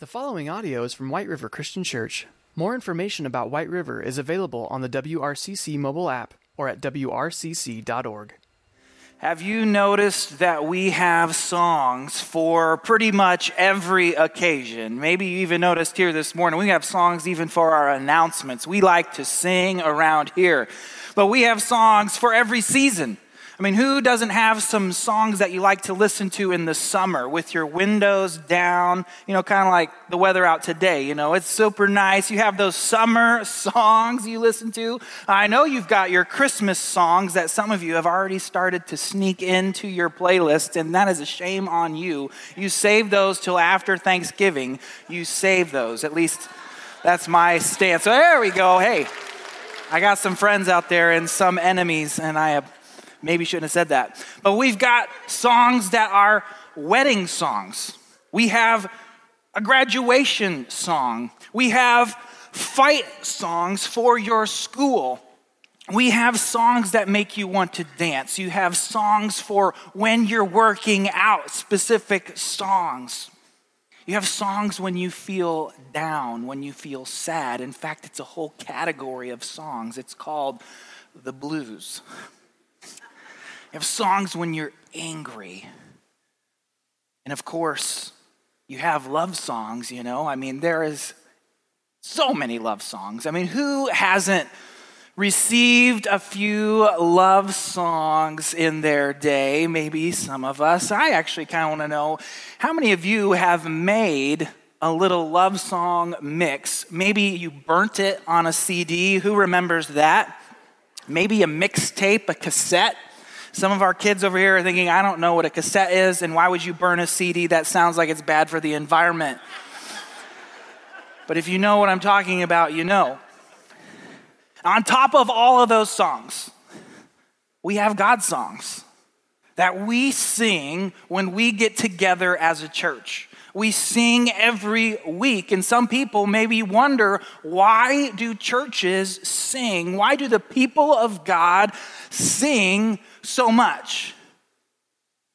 The following audio is from White River Christian Church. More information about White River is available on the WRCC mobile app or at wrcc.org. Have you noticed that we have songs for pretty much every occasion? Maybe you even noticed here this morning, we have songs even for our announcements. We like to sing around here, but we have songs for every season. I mean, who doesn't have some songs that you like to listen to in the summer with your windows down, you know, kind of like the weather out today? You know, it's super nice. You have those summer songs you listen to. I know you've got your Christmas songs that some of you have already started to sneak into your playlist, and that is a shame on you. You save those till after Thanksgiving. You save those. At least that's my stance. So there we go. Hey, I got some friends out there and some enemies, and I have maybe shouldn't have said that. But we've got songs that are wedding songs. We have a graduation song. We have fight songs for your school. We have songs that make you want to dance. You have songs for when you're working out, specific songs. You have songs when you feel down, when you feel sad. In fact, it's a whole category of songs. It's called the blues. You have songs when you're angry. And of course, you have love songs, you know. I mean, there is so many love songs. I mean, who hasn't received a few love songs in their day? Maybe some of us. I actually kind of want to know how many of you have made a little love song mix? Maybe you burnt it on a CD. Who remembers that? Maybe a mixtape, a cassette. Some of our kids over here are thinking, I don't know what a cassette is, and why would you burn a CD? That sounds like it's bad for the environment. but if you know what I'm talking about, you know. On top of all of those songs, we have God songs that we sing when we get together as a church. We sing every week, and some people maybe wonder why do churches sing? Why do the people of God sing so much.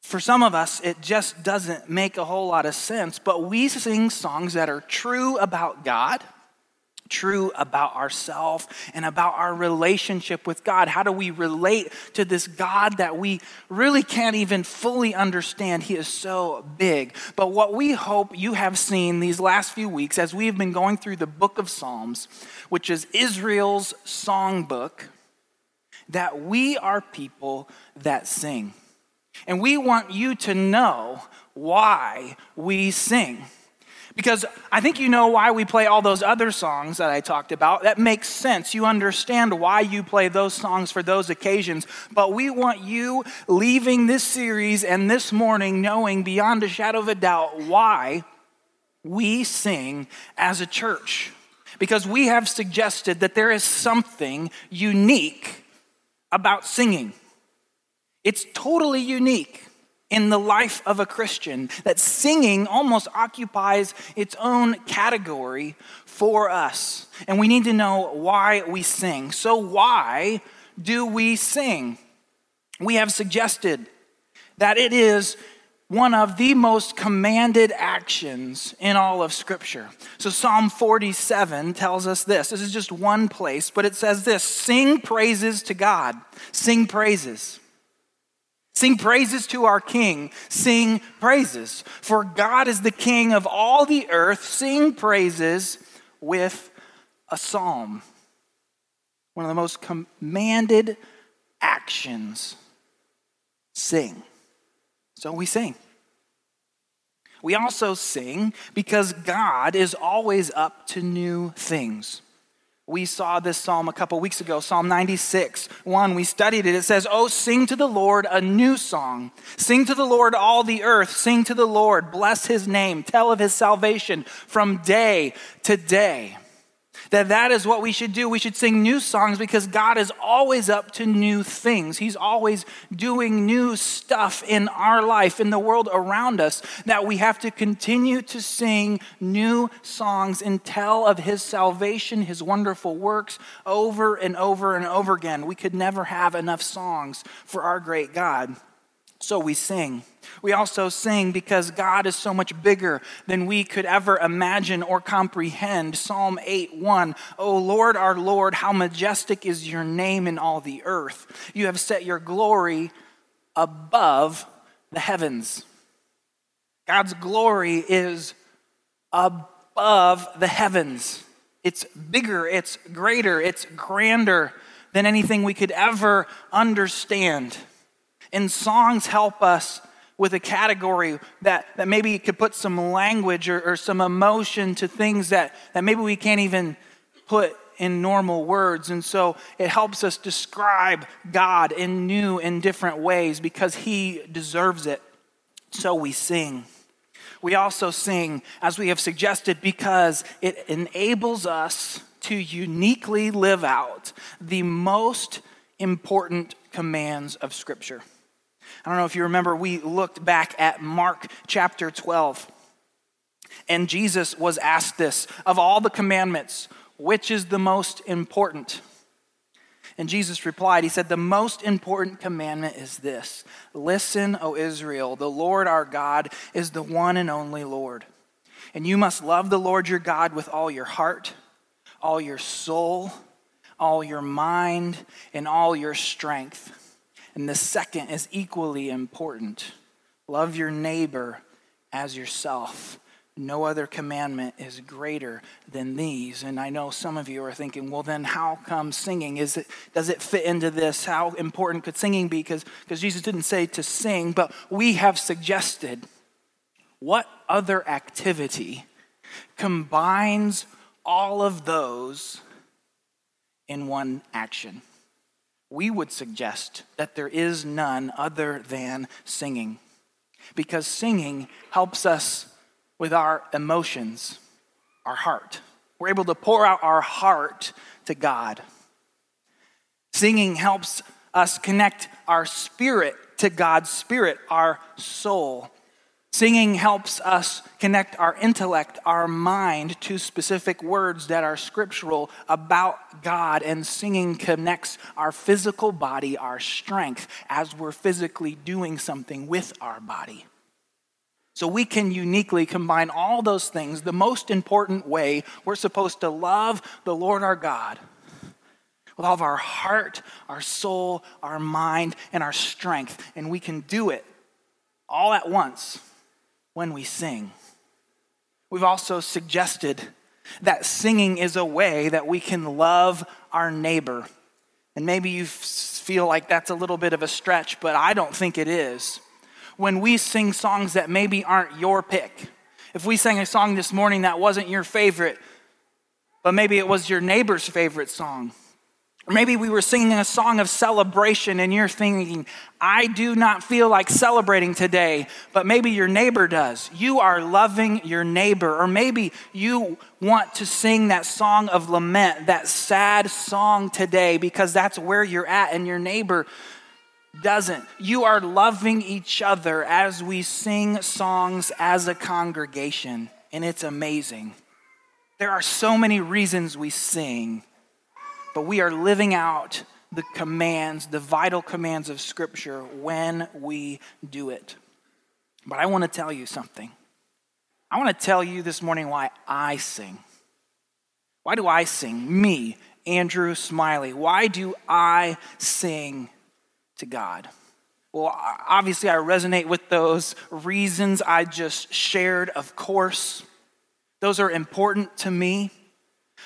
For some of us, it just doesn't make a whole lot of sense, but we sing songs that are true about God, true about ourselves, and about our relationship with God. How do we relate to this God that we really can't even fully understand? He is so big. But what we hope you have seen these last few weeks as we've been going through the book of Psalms, which is Israel's songbook that we are people that sing. And we want you to know why we sing. Because I think you know why we play all those other songs that I talked about. That makes sense. You understand why you play those songs for those occasions. But we want you leaving this series and this morning knowing beyond a shadow of a doubt why we sing as a church. Because we have suggested that there is something unique about singing. It's totally unique in the life of a Christian that singing almost occupies its own category for us. And we need to know why we sing. So, why do we sing? We have suggested that it is one of the most commanded actions in all of Scripture. So, Psalm 47 tells us this. This is just one place, but it says this Sing praises to God. Sing praises. Sing praises to our King. Sing praises. For God is the King of all the earth. Sing praises with a psalm. One of the most commanded actions. Sing. So we sing. We also sing because God is always up to new things. We saw this psalm a couple weeks ago, Psalm 96, 1. We studied it. It says, Oh, sing to the Lord a new song. Sing to the Lord all the earth. Sing to the Lord. Bless his name. Tell of his salvation from day to day that that is what we should do. We should sing new songs because God is always up to new things. He's always doing new stuff in our life, in the world around us, that we have to continue to sing new songs and tell of His salvation, His wonderful works over and over and over again. We could never have enough songs for our great God. So we sing. We also sing because God is so much bigger than we could ever imagine or comprehend. Psalm 8 1 O Lord, our Lord, how majestic is your name in all the earth. You have set your glory above the heavens. God's glory is above the heavens. It's bigger, it's greater, it's grander than anything we could ever understand. And songs help us with a category that, that maybe could put some language or, or some emotion to things that, that maybe we can't even put in normal words. And so it helps us describe God in new and different ways because He deserves it. So we sing. We also sing, as we have suggested, because it enables us to uniquely live out the most important commands of Scripture. I don't know if you remember, we looked back at Mark chapter 12. And Jesus was asked this of all the commandments, which is the most important? And Jesus replied, He said, The most important commandment is this Listen, O Israel, the Lord our God is the one and only Lord. And you must love the Lord your God with all your heart, all your soul, all your mind, and all your strength. And the second is equally important love your neighbor as yourself. No other commandment is greater than these. And I know some of you are thinking, well, then how come singing? Is it, does it fit into this? How important could singing be? Because Jesus didn't say to sing, but we have suggested what other activity combines all of those in one action? We would suggest that there is none other than singing. Because singing helps us with our emotions, our heart. We're able to pour out our heart to God. Singing helps us connect our spirit to God's spirit, our soul. Singing helps us connect our intellect, our mind to specific words that are scriptural about God. And singing connects our physical body, our strength, as we're physically doing something with our body. So we can uniquely combine all those things. The most important way we're supposed to love the Lord our God with all of our heart, our soul, our mind, and our strength. And we can do it all at once when we sing. We've also suggested that singing is a way that we can love our neighbor. And maybe you feel like that's a little bit of a stretch, but I don't think it is when we sing songs that maybe aren't your pick. If we sang a song this morning that wasn't your favorite, but maybe it was your neighbor's favorite song. Or maybe we were singing a song of celebration and you're thinking, I do not feel like celebrating today, but maybe your neighbor does. You are loving your neighbor. Or maybe you want to sing that song of lament, that sad song today, because that's where you're at and your neighbor doesn't. You are loving each other as we sing songs as a congregation, and it's amazing. There are so many reasons we sing, but we are living out the commands, the vital commands of Scripture when we do it. But I want to tell you something. I want to tell you this morning why I sing. Why do I sing? Me, Andrew Smiley. Why do I sing to God? Well, obviously, I resonate with those reasons I just shared, of course. Those are important to me.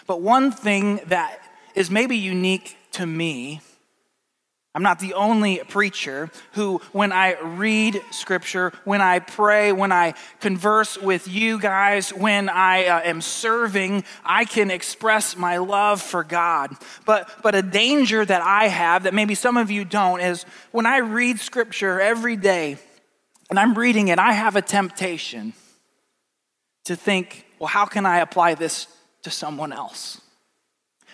But one thing that is maybe unique to me I'm not the only preacher who, when I read scripture, when I pray, when I converse with you guys, when I uh, am serving, I can express my love for God. But, but a danger that I have, that maybe some of you don't, is when I read scripture every day and I'm reading it, I have a temptation to think, well, how can I apply this to someone else?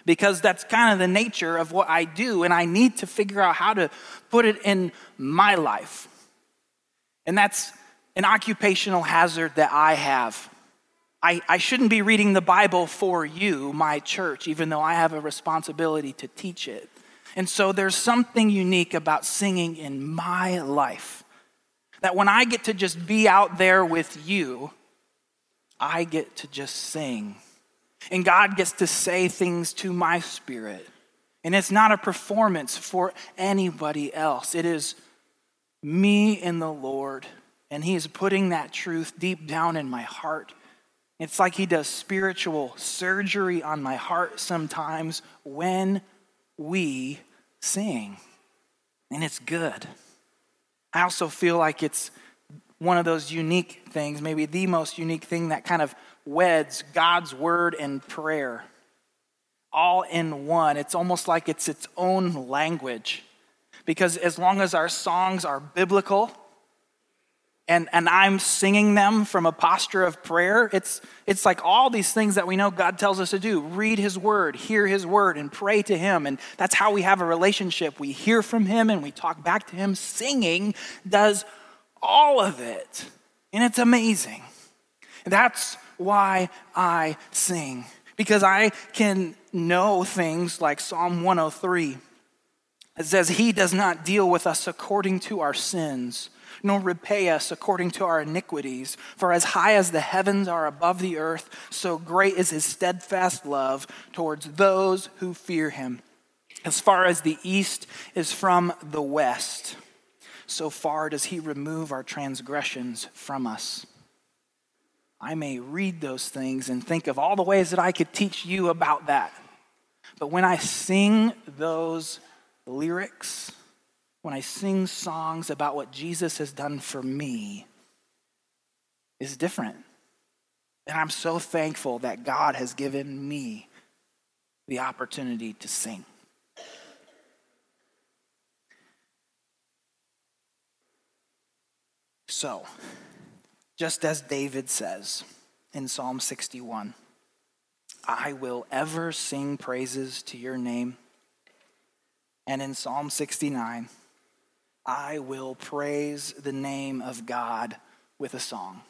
Because that's kind of the nature of what I do, and I need to figure out how to put it in my life. And that's an occupational hazard that I have. I, I shouldn't be reading the Bible for you, my church, even though I have a responsibility to teach it. And so there's something unique about singing in my life. That when I get to just be out there with you, I get to just sing. And God gets to say things to my spirit. And it's not a performance for anybody else. It is me and the Lord. And He is putting that truth deep down in my heart. It's like He does spiritual surgery on my heart sometimes when we sing. And it's good. I also feel like it's one of those unique things, maybe the most unique thing that kind of weds God's word and prayer all in one. It's almost like it's its own language. Because as long as our songs are biblical and, and I'm singing them from a posture of prayer, it's, it's like all these things that we know God tells us to do read His word, hear His word, and pray to Him. And that's how we have a relationship. We hear from Him and we talk back to Him. Singing does all of it. And it's amazing. That's why I sing, because I can know things like Psalm 103. It says, He does not deal with us according to our sins, nor repay us according to our iniquities. For as high as the heavens are above the earth, so great is His steadfast love towards those who fear Him. As far as the east is from the west, so far does He remove our transgressions from us. I may read those things and think of all the ways that I could teach you about that. But when I sing those lyrics, when I sing songs about what Jesus has done for me, is different. And I'm so thankful that God has given me the opportunity to sing. So, just as David says in Psalm 61 I will ever sing praises to your name. And in Psalm 69, I will praise the name of God with a song.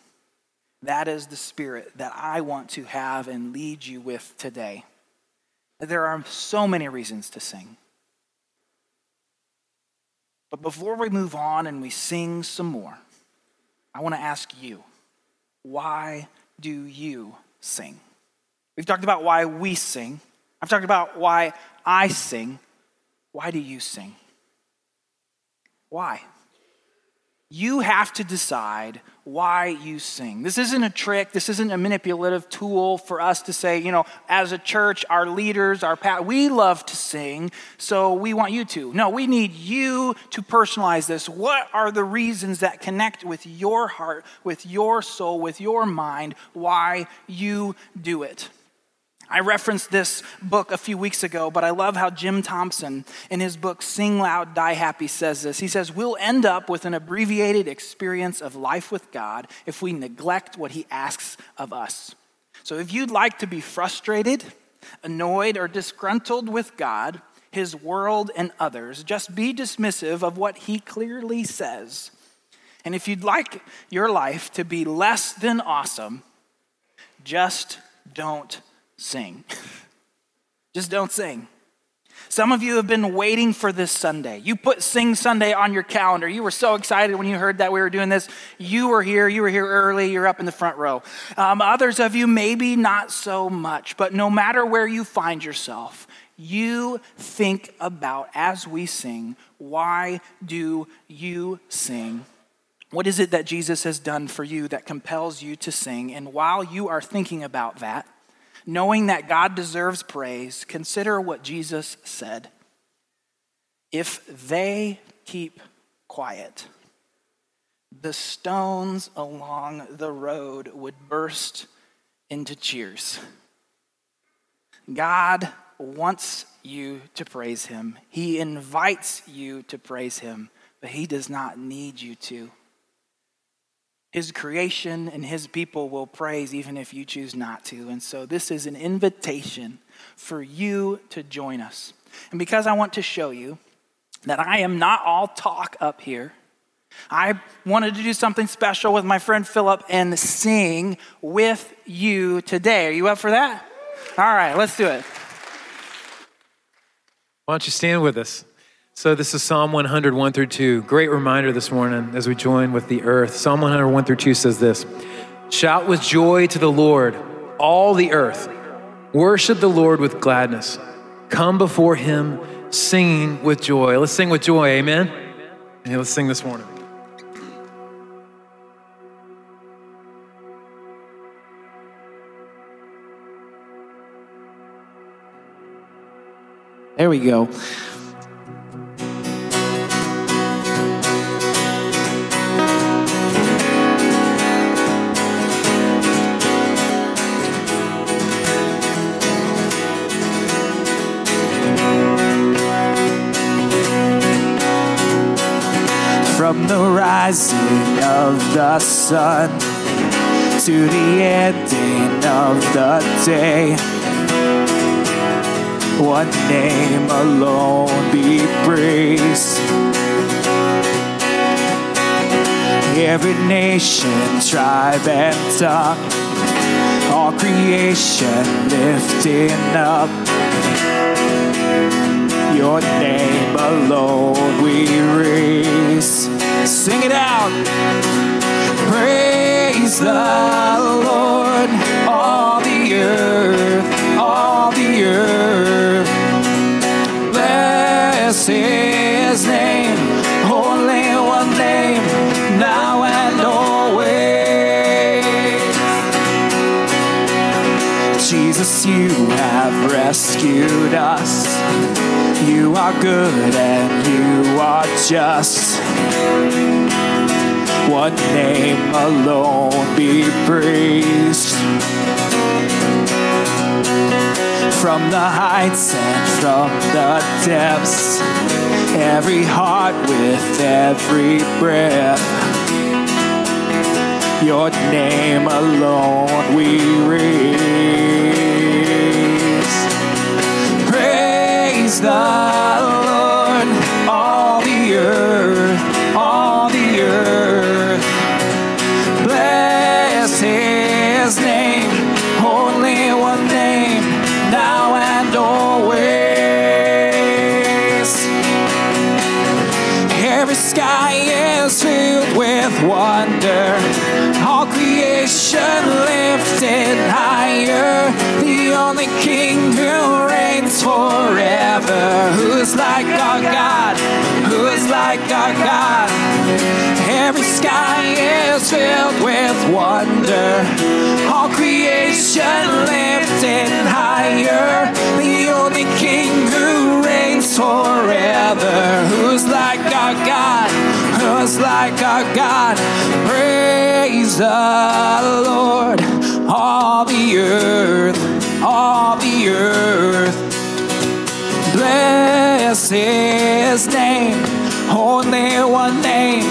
That is the spirit that I want to have and lead you with today. There are so many reasons to sing. But before we move on and we sing some more, I want to ask you, why do you sing? We've talked about why we sing. I've talked about why I sing. Why do you sing? Why? You have to decide why you sing. This isn't a trick. This isn't a manipulative tool for us to say, you know, as a church, our leaders, our we love to sing, so we want you to. No, we need you to personalize this. What are the reasons that connect with your heart, with your soul, with your mind, why you do it? I referenced this book a few weeks ago, but I love how Jim Thompson, in his book Sing Loud, Die Happy, says this. He says, We'll end up with an abbreviated experience of life with God if we neglect what He asks of us. So if you'd like to be frustrated, annoyed, or disgruntled with God, His world, and others, just be dismissive of what He clearly says. And if you'd like your life to be less than awesome, just don't sing. Just don't sing. Some of you have been waiting for this Sunday. You put Sing Sunday on your calendar. You were so excited when you heard that we were doing this. You were here. You were here early. You're up in the front row. Um, others of you, maybe not so much, but no matter where you find yourself, you think about as we sing, why do you sing? What is it that Jesus has done for you that compels you to sing? And while you are thinking about that, knowing that God deserves praise, consider what Jesus said. If they keep quiet, the stones along the road would burst into cheers. God wants you to praise him. He invites you to praise him, but he does not need you to. His creation and his people will praise even if you choose not to. And so this is an invitation for you to join us. And because I want to show you that I am not all talk up here, I wanted to do something special with my friend Philip and sing with you today. Are you up for that? All right, let's do it. Why don't you stand with us? So, this is Psalm 101 through 2. Great reminder this morning as we join with the earth. Psalm 101 through 2 says this Shout with joy to the Lord, all the earth. Worship the Lord with gladness. Come before him singing with joy. Let's sing with joy, amen? Let's sing this morning. There we go. From the rising of the sun to the ending of the day, one name alone be praised. Every nation, tribe, and tongue, all creation lifting up your name alone we raise. Sing it out. Praise the Lord, all the earth, all the earth. Bless his name, only one name, now and always. Jesus, you have rescued us. You are good and you are just. One name alone be praised. From the heights and from the depths, every heart with every breath. Your name alone we Who's like our God? Who's like our God? Every sky is filled with wonder, all creation lifted higher. The only King who reigns forever. Who's like our God? Who's like our God? Praise the Lord, all the earth, all the earth. Bless his name, only one name,